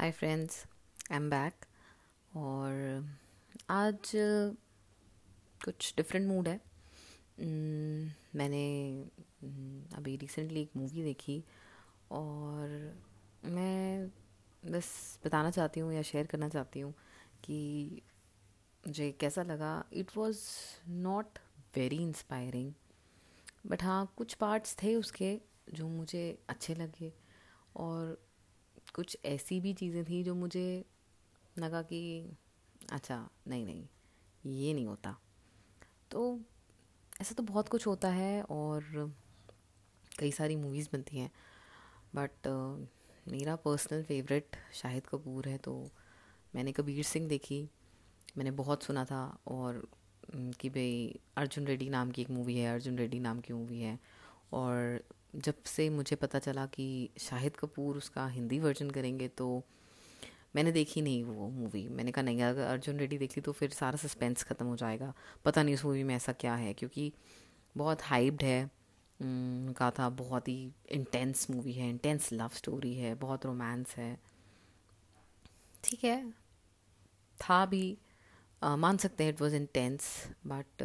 Hi friends I am back और आज कुछ डिफरेंट मूड है। Hmm, मैंने hmm, अभी रिसेंटली एक मूवी देखी और मैं बस बताना चाहती हूँ या शेयर करना चाहती हूँ कि मुझे कैसा लगा। It was not very inspiring but हाँ कुछ पार्ट्स थे उसके जो मुझे अच्छे लगे और कुछ ऐसी भी चीज़ें थी जो मुझे लगा कि अच्छा नहीं नहीं ये नहीं होता। तो ऐसा तो बहुत कुछ होता है और कई सारी मूवीज़ बनती हैं बट uh, मेरा पर्सनल फेवरेट शाहिद कपूर है तो मैंने कबीर सिंह देखी मैंने बहुत सुना था और कि भाई अर्जुन रेड्डी नाम की एक मूवी है अर्जुन रेड्डी नाम की मूवी है और जब से मुझे पता चला कि शाहिद कपूर उसका हिंदी वर्जन करेंगे तो मैंने देखी नहीं वो मूवी मैंने कहा नहीं अगर अर्जुन रेड्डी देख ली तो फिर सारा सस्पेंस ख़त्म हो जाएगा। पता नहीं उस मूवी में ऐसा क्या है क्योंकि बहुत हाइप्ड है। कहा था बहुत ही इंटेंस मूवी है इंटेंस लव स्टोरी है बहुत रोमांस है। ठीक है। था भी आ, मान सकते हैं इट वॉज़ इंटेंस बट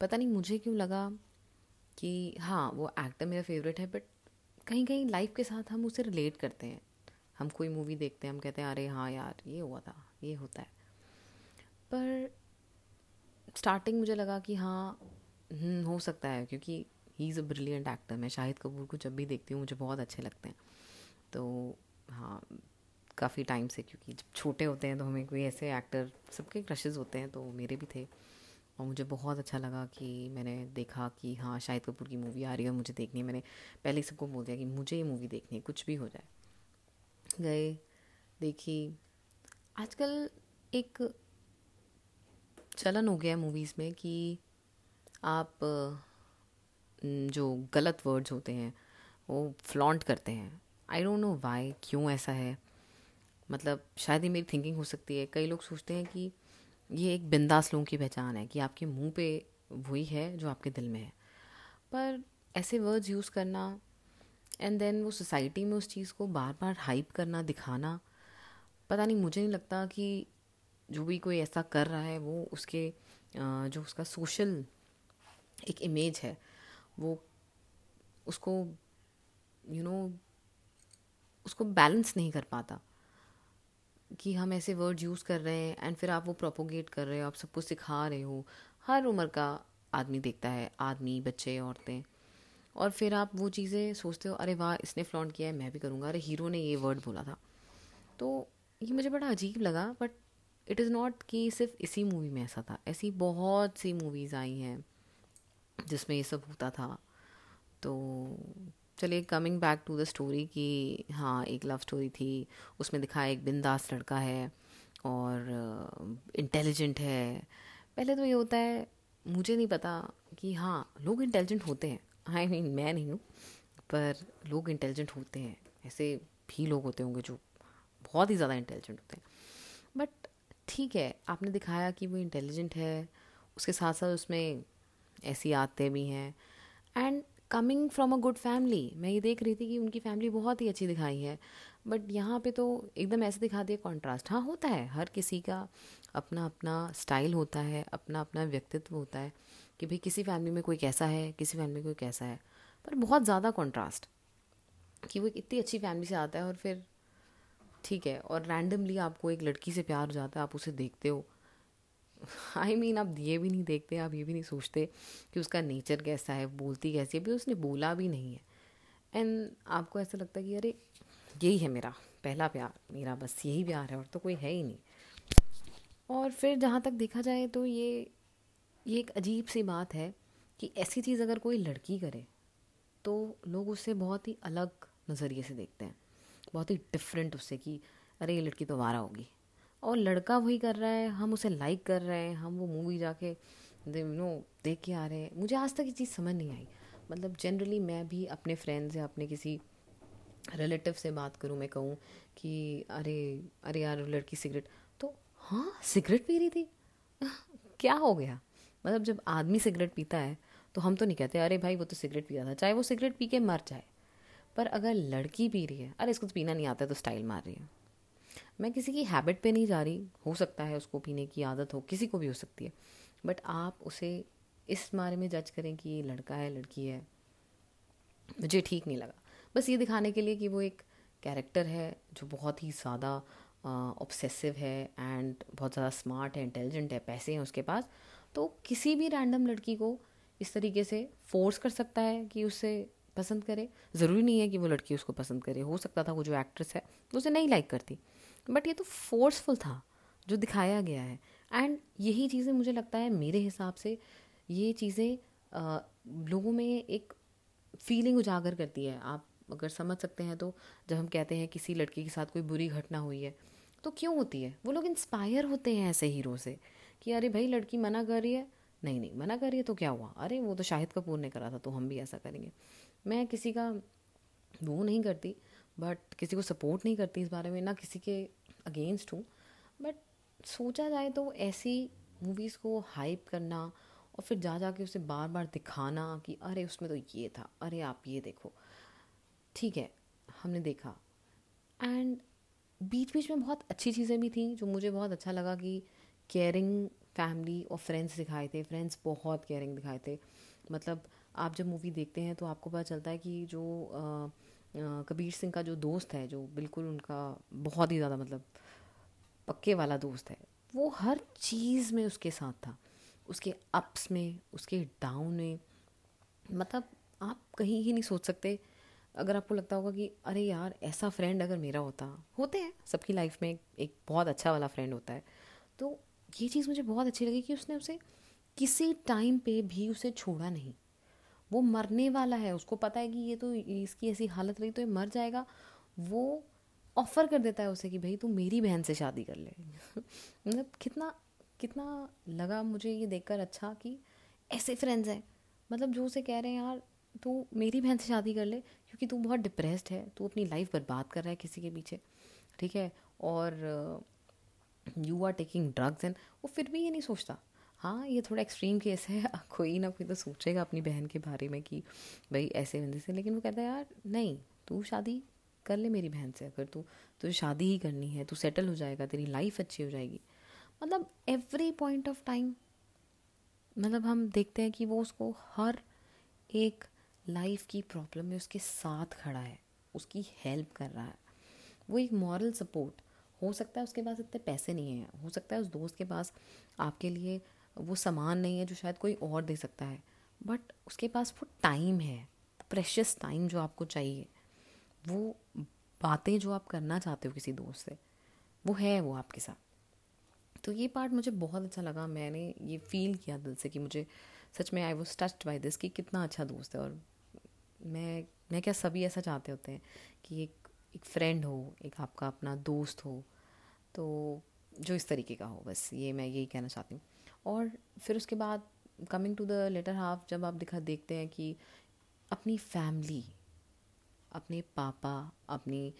पता नहीं मुझे क्यों लगा कि हाँ वो एक्टर मेरा फेवरेट है बट कहीं कहीं लाइफ के साथ हम उसे रिलेट करते हैं। हम कोई मूवी देखते हैं हम कहते हैं अरे हाँ यार ये हुआ था ये होता है। पर स्टार्टिंग मुझे लगा कि हाँ हम्म, हो सकता है क्योंकि he is a brilliant actor मैं शाहिद कपूर को जब भी देखती हूँ मुझे बहुत अच्छे लगते हैं। तो हाँ काफ़ी टाइम से क्योंकि जब छोटे होते हैं तो हमें कोई ऐसे एक्टर सबके क्रशेज़ होते हैं तो मेरे भी थे। और मुझे बहुत अच्छा लगा कि मैंने देखा कि हाँ शाहिद कपूर की मूवी आ रही है मुझे देखनी है। मैंने पहले ही सबको बोल दिया कि मुझे ये मूवी देखनी है, कुछ भी हो जाए। गए, देखी। आजकल एक चलन हो गया है मूवीज़ में कि आप जो गलत वर्ड्स होते हैं, वो फ्लॉन्ट करते हैं। आई डोंट नो वाई क्यों ऐसा है? मतलब शायद ही मेरी थिंकिंग हो सकती है। कई लोग सोचते हैं कि ये एक बिंदास लोगों की पहचान है कि आपके मुँह पे वही है जो आपके दिल में है। पर ऐसे वर्ड्स यूज़ करना एंड देन वो सोसाइटी में उस चीज़ को बार बार हाइप करना दिखाना पता नहीं मुझे नहीं लगता कि जो भी कोई ऐसा कर रहा है वो उसके जो उसका सोशल एक इमेज है वो उसको यू you नो know, उसको बैलेंस नहीं कर पाता। कि हम ऐसे वर्ड यूज़ कर रहे हैं एंड फिर आप वो प्रोपोगेट कर रहे हो, आप सबको सिखा रहे हो, हर उम्र का आदमी देखता है, आदमी, बच्चे, औरतें। और फिर आप वो चीज़ें सोचते हो, अरे वाह, इसने फ्लॉन्ट किया है, मैं भी करूँगा। अरे हीरो ने ये वर्ड बोला था। तो ये मुझे बड़ा अजीब लगा बट इट इज़ नॉट कि सिर्फ़ इसी मूवी में ऐसा था। ऐसी बहुत सी मूवीज़ आई हैं जिसमें ये सब होता था। तो चलिए coming back to the story कि हाँ एक लव स्टोरी थी उसमें दिखाया एक बिंदास लड़का है और इंटेलिजेंट uh, है। पहले तो ये होता है मुझे नहीं पता कि हाँ लोग इंटेलिजेंट होते हैं। आई I मीन mean, मैं नहीं हूँ पर लोग इंटेलिजेंट होते हैं। ऐसे भी लोग होते होंगे जो बहुत ही ज़्यादा इंटेलिजेंट होते हैं। बट ठीक है आपने दिखाया कि वो इंटेलिजेंट है उसके साथ साथ उसमें ऐसी आदतें भी हैं। And coming from a good family मैं ये देख रही थी कि उनकी फैमिली बहुत ही अच्छी दिखाई है। बट यहाँ पे तो एकदम ऐसे दिखा दिया कॉन्ट्रास्ट हाँ होता है। हर किसी का अपना अपना स्टाइल होता है अपना अपना व्यक्तित्व होता है कि भाई किसी फैमिली में कोई कैसा है, किसी फैमिली में कोई कैसा है। पर बहुत ज़्यादा कॉन्ट्रास्ट कि वो इतनी अच्छी फैमिली से आता है और फिर ठीक है, और रैंडमली आपको एक लड़की से प्यार हो जाता है, आप उसे देखते हो। आई मीन आप ये भी नहीं देखते, आप ये भी नहीं सोचते कि उसका नेचर कैसा है, बोलती कैसी है, अभी उसने बोला भी नहीं है। एंड आपको ऐसा लगता है कि अरे, यही है मेरा, पहला प्यार, मेरा बस यही प्यार है और तो कोई है ही नहीं। और फिर जहाँ तक देखा जाए तो ये ये एक अजीब सी बात है कि ऐसी चीज़ अगर कोई लड़की करे तो लोग उससे बहुत ही अलग नज़रिए से देखते हैं, बहुत ही डिफरेंट उससे कि अरे, ये लड़की तो वारा होगी। और लड़का वही कर रहा है, हम उसे लाइक कर रहे हैं, हम वो मूवी जाके नो देख के आ रहे हैं। मुझे आज तक ये चीज़ समझ नहीं आई। मतलब जनरली मैं भी अपने फ्रेंड्स या अपने किसी रिलेटिव से बात करूँ, मैं कहूँ कि, अरे अरे यार, लड़की सिगरेट तो हाँ सिगरेट पी रही थी। क्या हो गया? मतलब जब आदमी सिगरेट पीता है तो हम तो नहीं कहते, अरे भाई, वो तो सिगरेट पी रहा था। चाहे वो सिगरेट पी के मर जाए। पर अगर लड़की पी रही है, अरे इसको तो पीना नहीं आता तो स्टाइल मार रही है। मैं किसी की हैबिट पे नहीं जा रही, हो सकता है उसको पीने की आदत हो, किसी को भी हो सकती है। बट आप उसे इस बारे में जज करें कि ये लड़का है, लड़की है। मुझे ठीक नहीं लगा। बस ये दिखाने के लिए कि वो एक कैरेक्टर है जो बहुत ही ज़्यादा ऑब्सेसिव है एंड बहुत ज़्यादा स्मार्ट है इंटेलिजेंट है, पैसे हैं उसके पास। तो किसी भी रैंडम लड़की को इस तरीके से फोर्स कर सकता है कि उसे पसंद करे। ज़रूरी नहीं है कि वो लड़की उसको पसंद करे। हो सकता था वो जो एक्ट्रेस है, वो उसे नहीं लाइक करती। बट ये तो फोर्सफुल था, जो दिखाया गया है। एंड यही चीज़ें मुझे लगता है मेरे हिसाब से ये चीज़ें लोगों में एक फीलिंग उजागर करती है। आप अगर समझ सकते हैं तो जब हम कहते हैं किसी लड़की के साथ कोई बुरी घटना हुई है तो क्यों होती है? वो लोग इंस्पायर होते हैं ऐसे हीरो से कि अरे भाई, लड़की मना कर रही है। नहीं नहीं, मना कर रही है तो क्या हुआ? अरे वो तो शाहिद कपूर ने करा था तो हम भी ऐसा करेंगे। मैं किसी का वो नहीं करती बट किसी को सपोर्ट नहीं करती इस बारे में, ना किसी के अगेंस्ट हूँ। बट सोचा जाए तो ऐसी मूवीज़ को हाइप करना और फिर जा जा के उसे बार बार दिखाना कि अरे उसमें तो ये था अरे आप ये देखो। ठीक है हमने देखा। एंड बीच बीच में बहुत अच्छी चीज़ें भी थी जो मुझे बहुत अच्छा लगा कि केयरिंग फैमिली और फ्रेंड्स दिखाए थे। फ्रेंड्स बहुत केयरिंग दिखाए थे। मतलब आप जब मूवी देखते हैं तो आपको पता चलता है कि जो आ, कबीर सिंह का जो दोस्त है, जो बिल्कुल उनका बहुत ही ज़्यादा मतलब पक्के वाला दोस्त है, वो हर चीज़ में उसके साथ था। उसके अप्स में, उसके डाउन में मतलब आप कहीं ही नहीं सोच सकते। अगर आपको लगता होगा कि, अरे यार, ऐसा फ्रेंड अगर मेरा होता। होते हैं, सबकी लाइफ में एक बहुत अच्छा वाला फ्रेंड होता है। तो ये चीज़ मुझे बहुत अच्छी लगी कि उसने उसे किसी टाइम पे भी उसे छोड़ा नहीं। वो मरने वाला है, उसको पता है कि ये तो इसकी ऐसी हालत रही तो ये मर जाएगा। वो ऑफ़र कर देता है उसे कि भाई तू मेरी बहन से शादी कर ले। मतलब कितना कितना लगा मुझे ये देखकर अच्छा कि ऐसे फ्रेंड्स हैं। मतलब जो उसे कह रहे हैं, यार, तू मेरी बहन से शादी कर ले, क्योंकि तू बहुत डिप्रेस्ड है, तू अपनी लाइफ बर्बाद कर रहा है किसी के पीछे। ठीक है? और you are taking drugs and वो फिर भी ये नहीं सोचता। हाँ ये थोड़ा एक्सट्रीम केस है। कोई ना कोई तो सोचेगा अपनी बहन के बारे में कि भाई ऐसे बंदे से, लेकिन वो कहता है, यार, नहीं, तू शादी कर ले मेरी बहन से, अगर तू, तुझे शादी ही करनी है, तू सेटल हो जाएगा, तेरी लाइफ अच्छी हो जाएगी। मतलब एवरी पॉइंट ऑफ़ टाइम मतलब हम देखते हैं कि वो उसको हर एक लाइफ की प्रॉब्लम में उसके साथ खड़ा है, उसकी हेल्प कर रहा है। वो एक मॉरल सपोर्ट हो सकता है उसके पास इतने पैसे नहीं हैं, हो सकता है उस दोस्त के पास आपके लिए वो सामान नहीं है जो शायद कोई और दे सकता है। बट उसके पास वो टाइम है प्रेशियस टाइम जो आपको चाहिए। वो बातें जो आप करना चाहते हो किसी दोस्त से, वो है वो आपके साथ। तो ये पार्ट मुझे बहुत अच्छा लगा। मैंने ये फील किया दिल से कि मुझे सच में I was touched by this कि कितना अच्छा दोस्त है और मैं मैं क्या सभी ऐसा चाहते होते हैं कि एक एक फ्रेंड हो, एक आपका अपना दोस्त हो। तो जो इस तरीके का हो, बस ये मैं यही कहना चाहती हूँ। और फिर उसके बाद coming to the latter half जब आप दिखा, देखते हैं कि अपनी फैमिली अपने पापा, अपनी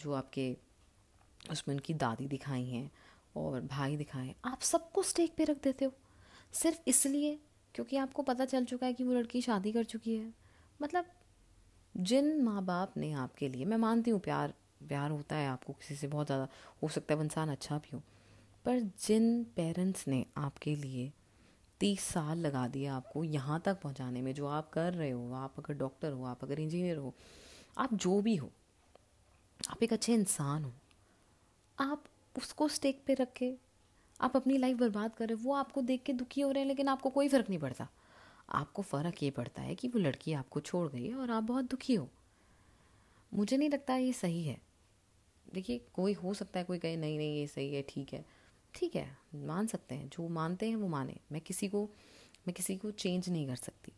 जो आपके उसमें उनकी दादी दिखाई हैं और भाई दिखाएँ आप सबको स्टेक पे रख देते हो। सिर्फ़ इसलिए क्योंकि आपको पता चल चुका है कि वो लड़की शादी कर चुकी है। मतलब जिन माँ बाप ने आपके लिए, मैं मानती हूँ प्यार प्यार होता है आपको किसी से, बहुत ज़्यादा, हो सकता है इंसान अच्छा भी हो पर जिन पेरेंट्स ने आपके लिए तीस साल लगा दिया आपको यहाँ तक पहुँचाने में, जो आप कर रहे हो, आप अगर डॉक्टर हो, आप अगर इंजीनियर हो, आप जो भी हो, आप एक अच्छे इंसान हो, आप उसको स्टेक पे रख के, आप अपनी लाइफ बर्बाद कर रहे हो, वो आपको देख के दुखी हो रहे हैं, लेकिन आपको कोई फ़र्क नहीं पड़ता। आपको फ़र्क ये पड़ता है कि वो लड़की आपको छोड़ गई है और आप बहुत दुखी हो। मुझे नहीं लगता ये सही है। देखिए, कोई हो सकता है, कोई कहे, नहीं नहीं, ये सही है, ठीक है। ठीक है, मान सकते हैं, जो मानते हैं वो माने। मैं किसी को, मैं किसी को चेंज नहीं कर सकती।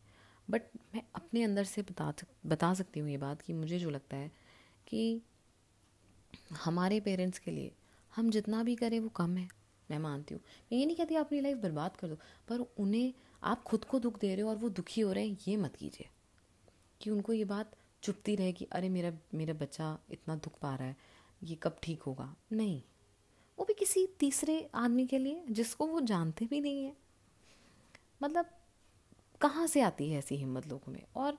बट मैं अपने अंदर से बता बता सकती हूँ ये बात कि मुझे जो लगता है कि हमारे पेरेंट्स के लिए हम जितना भी करें वो कम है, मैं मानती हूँ। मैं ये नहीं कहती आप अपनी लाइफ बर्बाद कर दो, पर उन्हें आप खुद को दुख दे रहे हो और वो दुखी हो रहे हैं, ये मत कीजिए कि उनको ये बात चुपती रहे कि अरे मेरा मेरा बच्चा इतना दुख पा रहा है, ये कब ठीक होगा? नहीं। वो भी किसी तीसरे आदमी के लिए, जिसको वो जानते भी नहीं है। मतलब कहाँ से आती है ऐसी हिम्मत लोगों में? और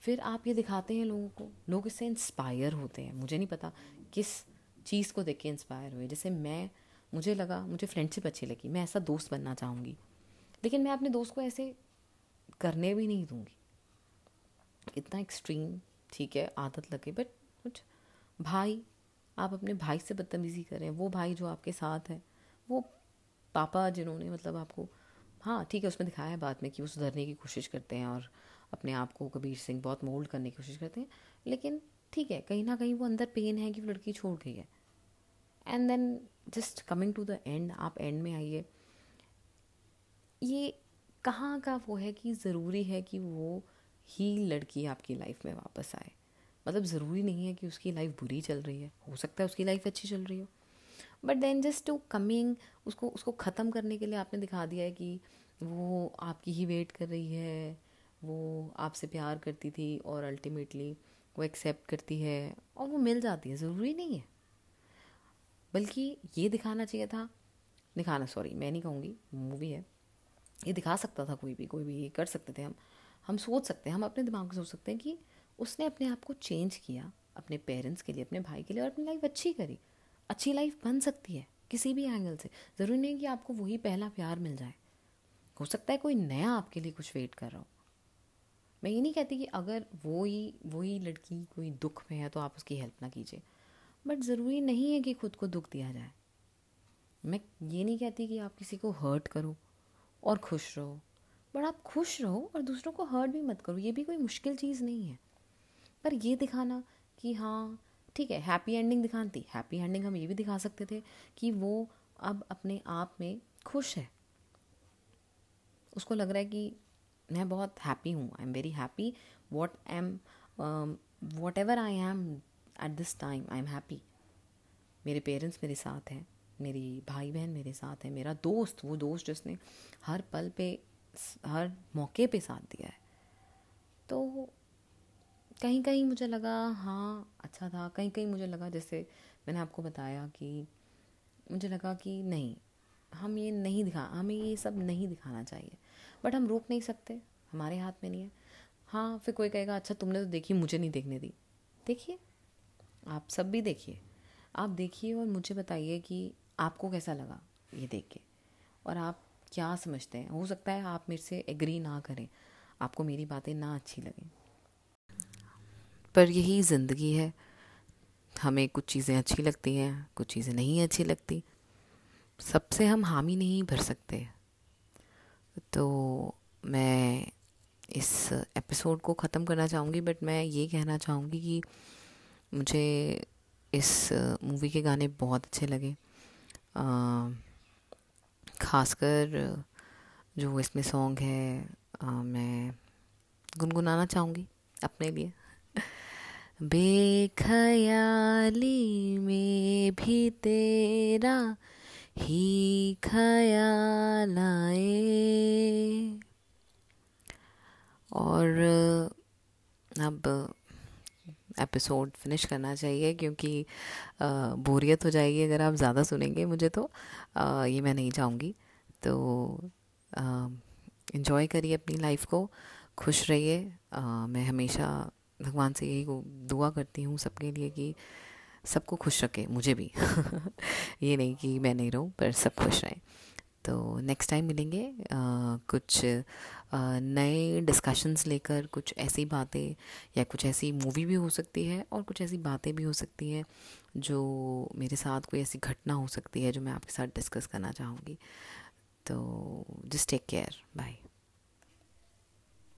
फिर आप ये दिखाते हैं लोगों को, लोग इससे इंस्पायर होते हैं। मुझे नहीं पता किस चीज़ को देख के इंस्पायर हुए। जैसे मैं, मुझे लगा, मुझे फ्रेंडशिप अच्छी लगी, मैं ऐसा दोस्त बनना चाहूँगी। लेकिन मैं अपने दोस्त को ऐसे करने भी नहीं दूँगी। इतना एक्सट्रीम ठीक है, आदत लगे बट कुछ भाई आप अपने भाई से बदतमीज़ी करें, वो भाई जो आपके साथ है, वो पापा जिन्होंने मतलब आपको हाँ ठीक है उसमें दिखाया है बाद में कि वो सुधरने की कोशिश करते हैं और अपने आप को कबीर सिंह बहुत मोल्ड करने की कोशिश करते हैं। लेकिन ठीक है, कहीं ना कहीं वो अंदर पेन है कि वो लड़की छोड़ गई है। And then just coming to the end आप एंड में आइए। ये कहाँ का वो है कि ज़रूरी है कि वो ही लड़की आपकी लाइफ में वापस आए? मतलब ज़रूरी नहीं है कि उसकी लाइफ बुरी चल रही है। हो सकता है उसकी लाइफ अच्छी चल रही हो। But then just to coming उसको उसको ख़त्म करने के लिए आपने दिखा दिया है कि वो आपकी ही वेट कर रही है, वो आपसे प्यार करती थी और अल्टीमेटली वो एक्सेप्ट करती है और वो मिल जाती है। ज़रूरी नहीं है। बल्कि ये दिखाना चाहिए था, दिखाना सॉरी मैं नहीं कहूँगी मूवी है। ये दिखा सकता था कोई भी कोई भी, ये कर सकते थे हम। हम सोच सकते हैं, हम अपने दिमाग में सोच सकते हैं कि उसने अपने आप को चेंज किया, अपने पेरेंट्स के लिए, अपने भाई के लिए और अपनी लाइफ अच्छी करी। अच्छी लाइफ बन सकती है, किसी भी एंगल से। ज़रूरी नहीं कि आपको वही पहला प्यार मिल जाए। हो सकता है कोई नया आपके लिए कुछ वेट कर रहा हो। मैं ये नहीं कहती कि अगर वो ही वही लड़की कोई दुख में है तो आप उसकी हेल्प ना कीजिए। बट ज़रूरी नहीं है कि खुद को दुख दिया जाए। मैं ये नहीं कहती कि आप किसी को हर्ट करो और खुश रहो। बट आप खुश रहो और दूसरों को हर्ट भी मत करो, ये भी कोई मुश्किल चीज़ नहीं है। पर ये दिखाना कि हाँ ठीक है हैप्पी एंडिंग दिखाती। हैप्पी एंडिंग हम ये भी दिखा सकते थे कि वो अब अपने आप में खुश है। उसको लग रहा है कि मैं बहुत हैप्पी हूँ I am very happy what am whatever I am at this time I am happy मेरे पेरेंट्स मेरे साथ हैं, मेरी भाई बहन मेरे साथ है, मेरा दोस्त, वो दोस्त जिसने हर पल पे, हर मौके पे साथ दिया है। तो कहीं कहीं मुझे लगा हाँ अच्छा था। कहीं कहीं मुझे लगा, जैसे मैंने आपको बताया कि मुझे लगा कि नहीं, हम ये नहीं दिखा, हमें ये सब नहीं दिखाना चाहिए। बट हम रोक नहीं सकते, हमारे हाथ में नहीं है। हाँ फिर कोई कहेगा अच्छा तुमने तो देखी, मुझे नहीं देखने दी। देखिए, आप सब भी देखिए। आप देखिए और मुझे बताइए कि आपको कैसा लगा ये देख के। और आप क्या समझते हैं? हो सकता है आप मेरे से एग्री ना करें। आपको मेरी बातें ना अच्छी लगें। पर यही ज़िंदगी है। हमें कुछ चीज़ें अच्छी लगती हैं कुछ चीज़ें नहीं अच्छी लगती। सबसे हम हामी नहीं भर सकते। तो मैं इस एपिसोड को ख़त्म करना चाहूँगी बट मैं ये कहना चाहूँगी कि मुझे इस मूवी के गाने बहुत अच्छे लगे। ख़ासकर जो इसमें सॉन्ग है आ, मैं गुनगुनाना चाहूँगी अपने लिए। बेखयाली में भी तेरा ही ख्याल आए और अब एपिसोड फिनिश करना चाहिए क्योंकि बोरियत हो जाएगी अगर आप ज़्यादा सुनेंगे मुझे तो। आ, ये मैं नहीं चाहूँगी। तो इन्जॉय करिए अपनी लाइफ को खुश रहिए। मैं हमेशा भगवान से यही दुआ करती हूँ सबके लिए कि सबको खुश रखे मुझे भी। ये नहीं कि मैं नहीं रहूँ पर सब खुश रहें। तो नेक्स्ट टाइम मिलेंगे आ, कुछ आ, नए डिस्कशंस लेकर कुछ ऐसी बातें या कुछ ऐसी मूवी भी हो सकती है और कुछ ऐसी बातें भी हो सकती हैं जो मेरे साथ कोई ऐसी घटना हो सकती है जो मैं आपके साथ डिस्कस करना चाहूँगी। तो जस्ट टेक केयर बाय